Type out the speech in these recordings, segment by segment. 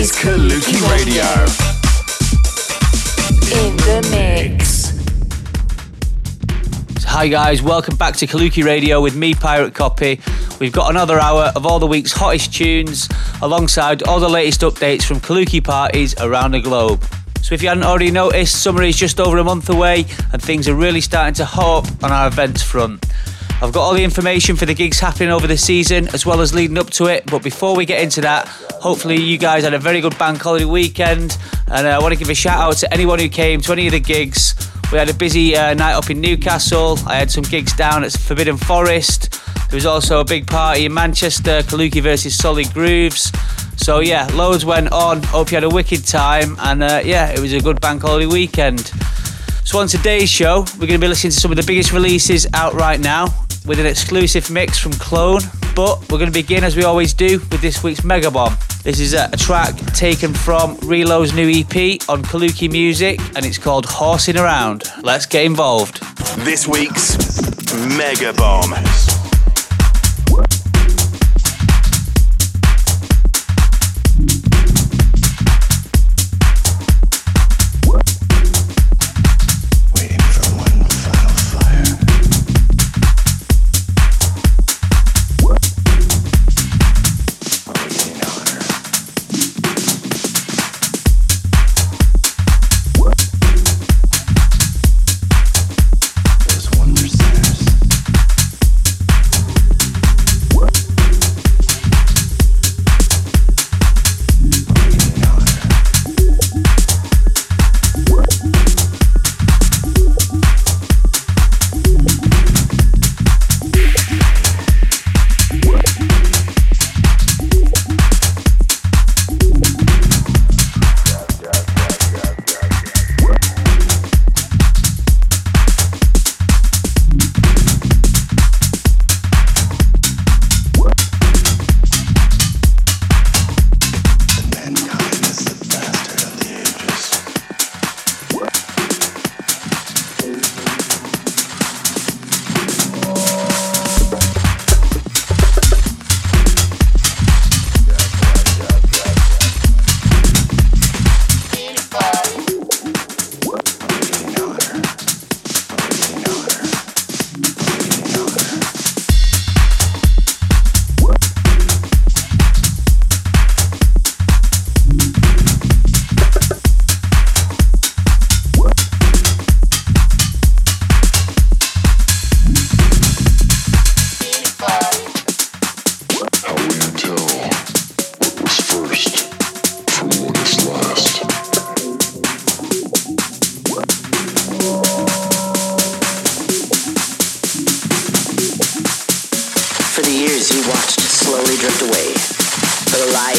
is Kaluki Radio. in the mix. Hi guys, welcome back to Kaluki Radio with me, Pirate Copy. We've got another hour of all the week's hottest tunes, alongside all the latest updates from Kaluki parties around the globe. So if you hadn't already noticed, summer is just over a month away and things are really starting to hot up on our events front. I've got all the information for the gigs happening over the season as well as leading up to it. But before we get into that, hopefully you guys had a very good bank holiday weekend. And uh, I want to give a shout out to anyone who came to any of the gigs. We had a busy uh, night up in Newcastle. I had some gigs down at Forbidden Forest. There was also a big party in Manchester, Kaluki versus Solid Grooves. So yeah, loads went on. Hope you had a wicked time. And uh, yeah, it was a good bank holiday weekend. So on today's show, we're going to be listening to some of the biggest releases out right now with an exclusive mix from Clone. But we're going to begin as we always do with this week's Mega Bomb. This is a, track taken from Relo's new EP on Kaluki Music and it's called Horsing Around. Let's get involved. This week's Mega Bomb.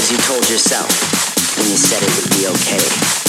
Lies you told yourself when you said it would be okay.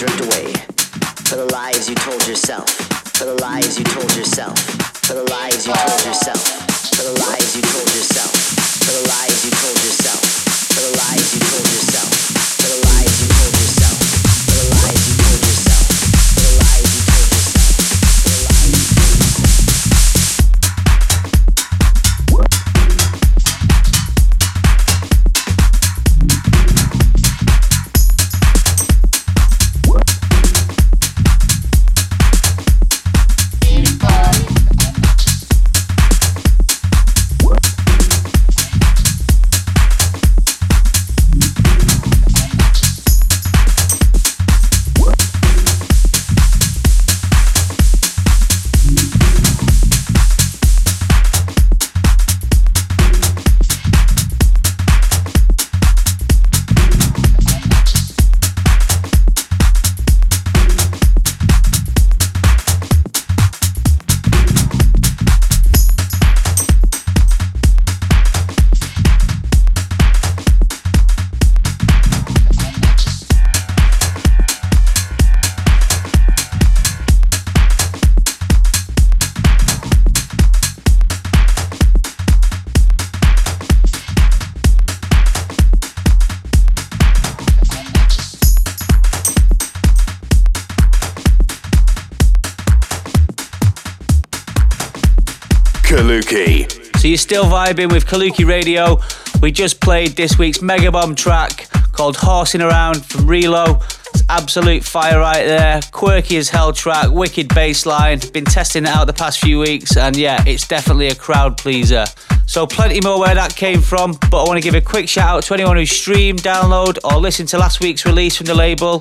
Drift away. For the lies you told yourself. For the lies you told yourself. For the lies you told yourself. For the lies you told yourself. For the lies you told yourself. For the lies you told yourself. For the lies you told yourself. For the lies you still vibing with Kaluki Radio. We just played this week's Mega Bomb track called Horsing Around from Relo. It's absolute fire right there. Quirky as hell track, wicked bass line. Been testing it out the past few weeks, and yeah, it's definitely a crowd pleaser. So plenty more where that came from, but I want to give a quick shout out to anyone who streamed, download, or listened to last week's release from the label.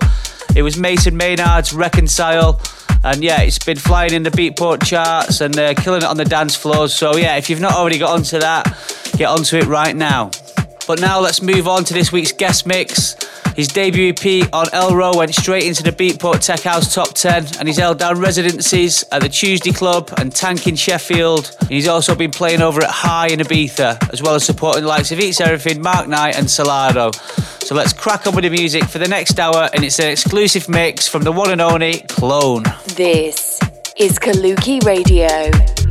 It was Mason Maynard's Reconcile. And yeah, it's been flying in the Beatport charts and uh, killing it on the dance floors. So yeah, if you've not already got onto that, get onto it right now. But now let's move on to this week's guest mix. His debut EP on Elro went straight into the Beatport Tech House Top 10 and he's held down residencies at the Tuesday Club and Tank in Sheffield. He's also been playing over at High in Ibiza, as well as supporting the likes of Eats Everything, Mark Knight and Solardo. So let's crack on with the music for the next hour and it's an exclusive mix from the one and only Clone. This is Kaluki Radio.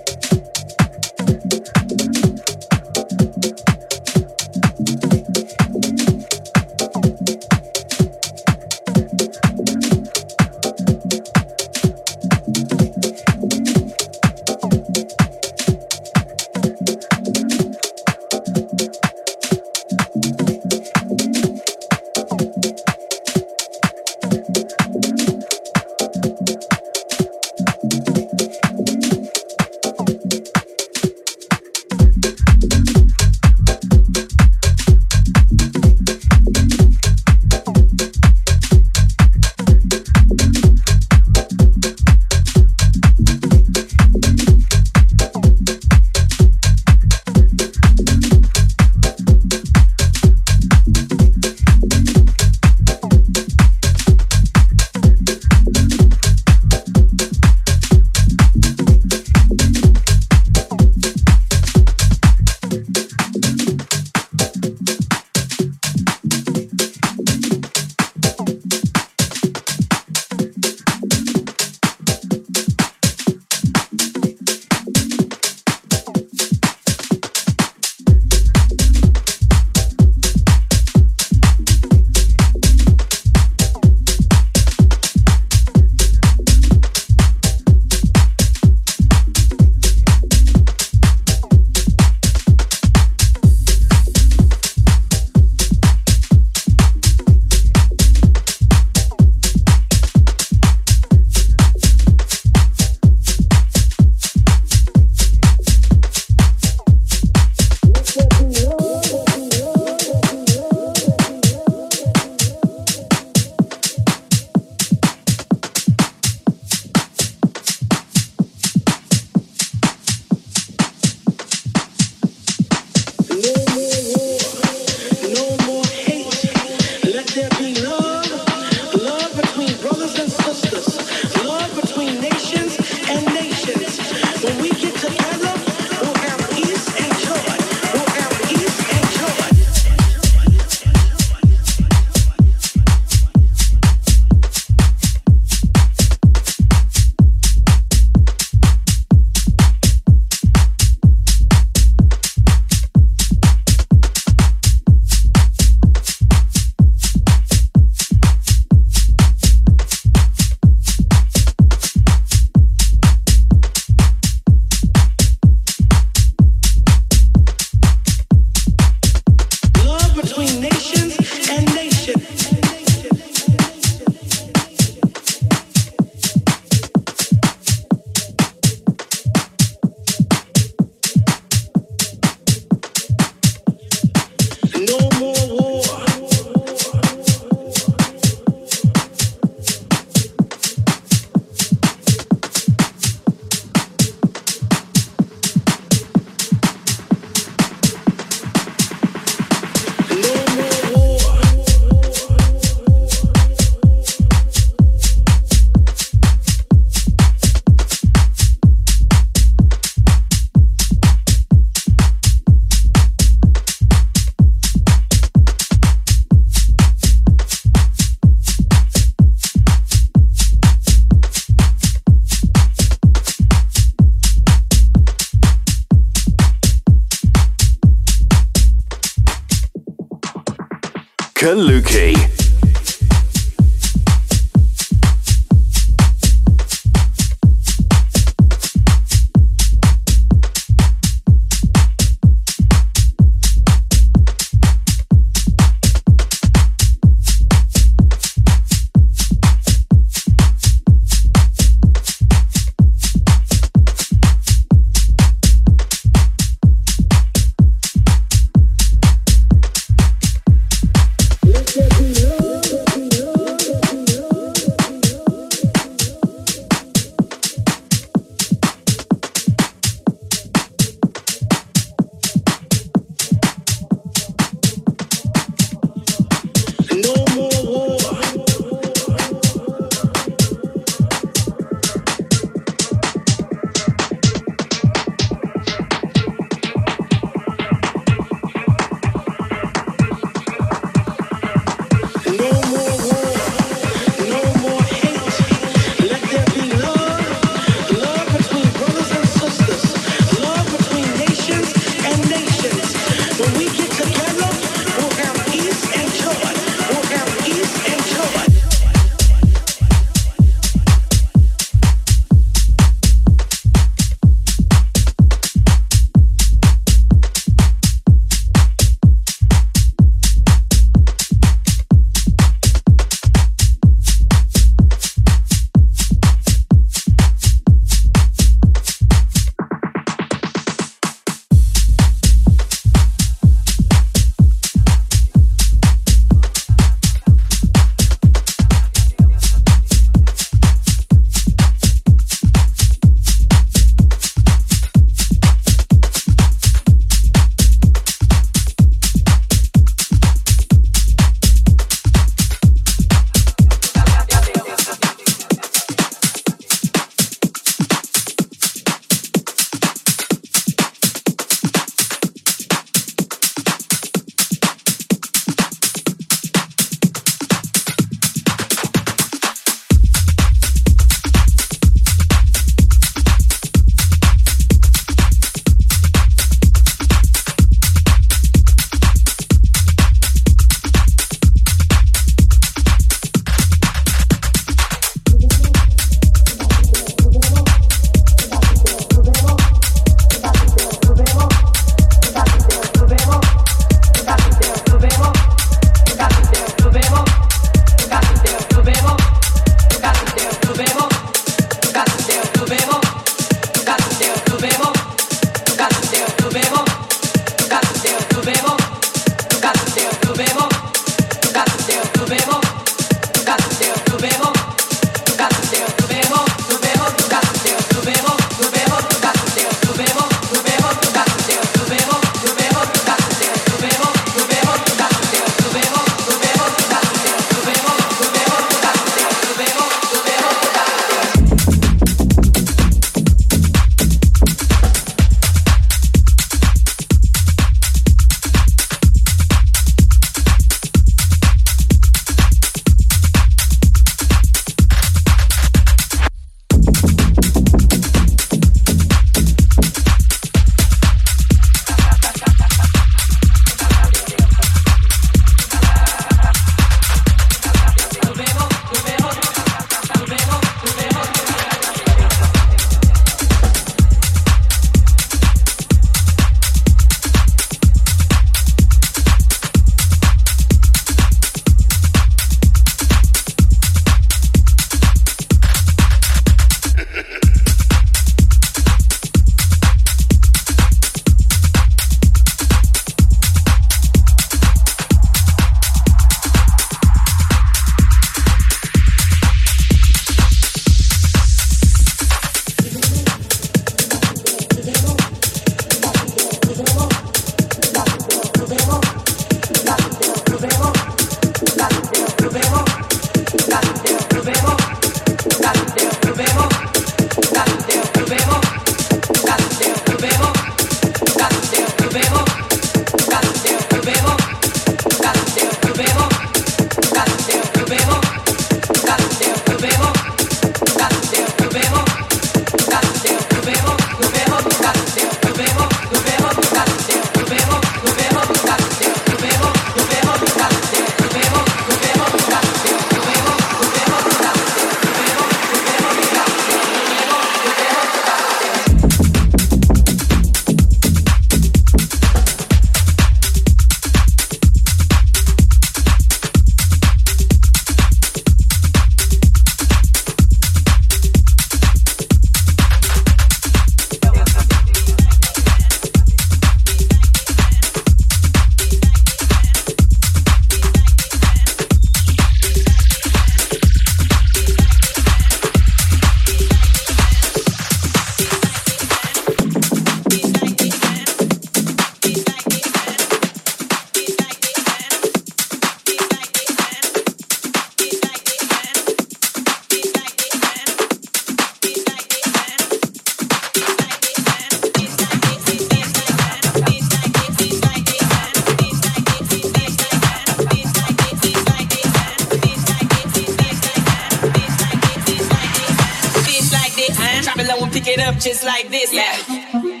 Babylon will pick it up just like this. Yeah.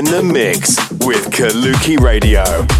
In the mix with Kaluki Radio.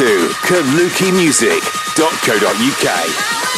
To kalukimusic.co.uk.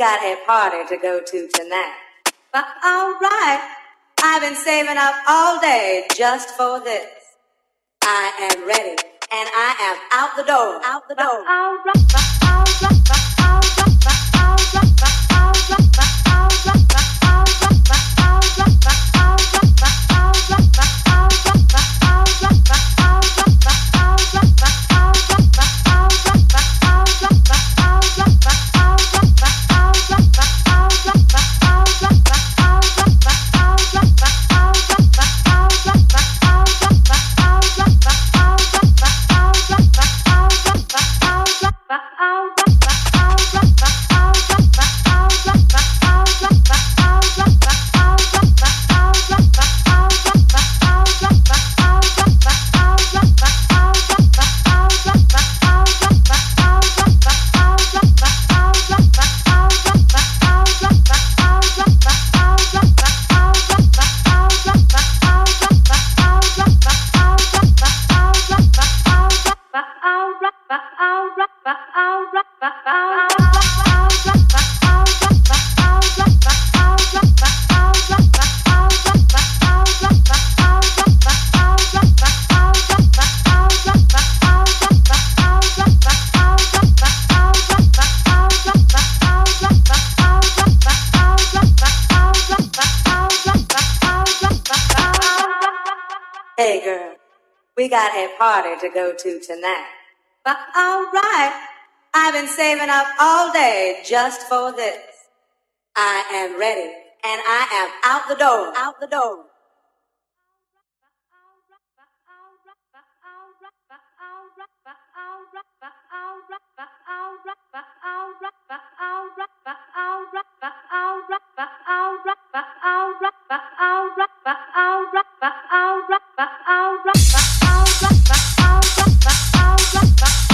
got a party to go to tonight. But alright, I've been saving up all day just for this. I am ready, and I am out the door, out the door. But alright, but Hey, girl, we got a party to go to tonight. But all right, I've been saving up all day just for this. I am ready, and I am out the door, out the door. Bye.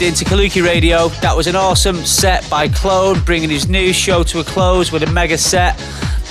Tuned in to Kaluki Radio. That was an awesome set by Clone, bringing his new show to a close with a mega set.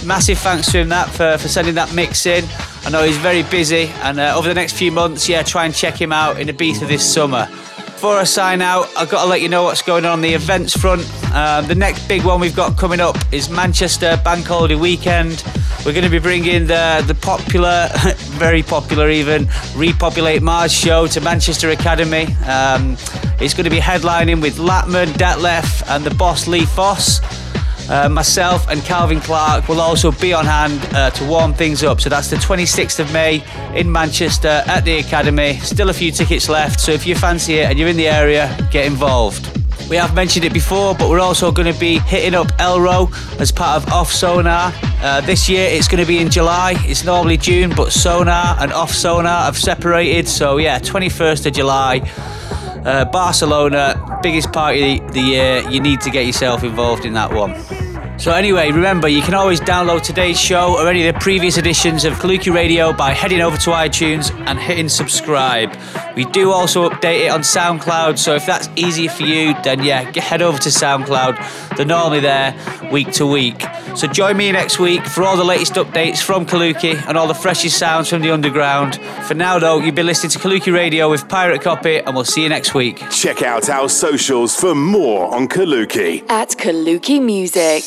Massive thanks to him that for, for sending that mix in. I know he's very busy, and uh, over the next few months, yeah, try and check him out in Ibiza this summer. Before I sign out, I've got to let you know what's going on on the events front. Um, the next big one we've got coming up is Manchester Bank Holiday Weekend. We're going to be bringing the the popular, very popular even, Repopulate Mars show to Manchester Academy. Um, it's going to be headlining with Latmun, Detlef, and the boss Lee Foss. Uh, myself and Calvin Clark will also be on hand uh, to warm things up. So that's the 26th of May in Manchester at the Academy. Still a few tickets left, so if you fancy it and you're in the area, get involved. We have mentioned it before, but we're also going to be hitting up Elrow as part of Off Sonar. Uh, this year it's going to be in July. It's normally June, but Sonar and Off Sonar have separated. So yeah, 21st of July. Uh, Barcelona, biggest party of the year. You need to get yourself involved in that one. So anyway, remember you can always download today's show or any of the previous editions of Kaluki Radio by heading over to iTunes and hitting subscribe. We do also update it on SoundCloud, so if that's easier for you, then yeah, get- head over to SoundCloud. They're normally there week to week. So join me next week for all the latest updates from Kaluki and all the freshest sounds from the underground. For now though, you've been listening to Kaluki Radio with Pirate Copy, and we'll see you next week. Check out our socials for more on Kaluki. At Kaluki Music.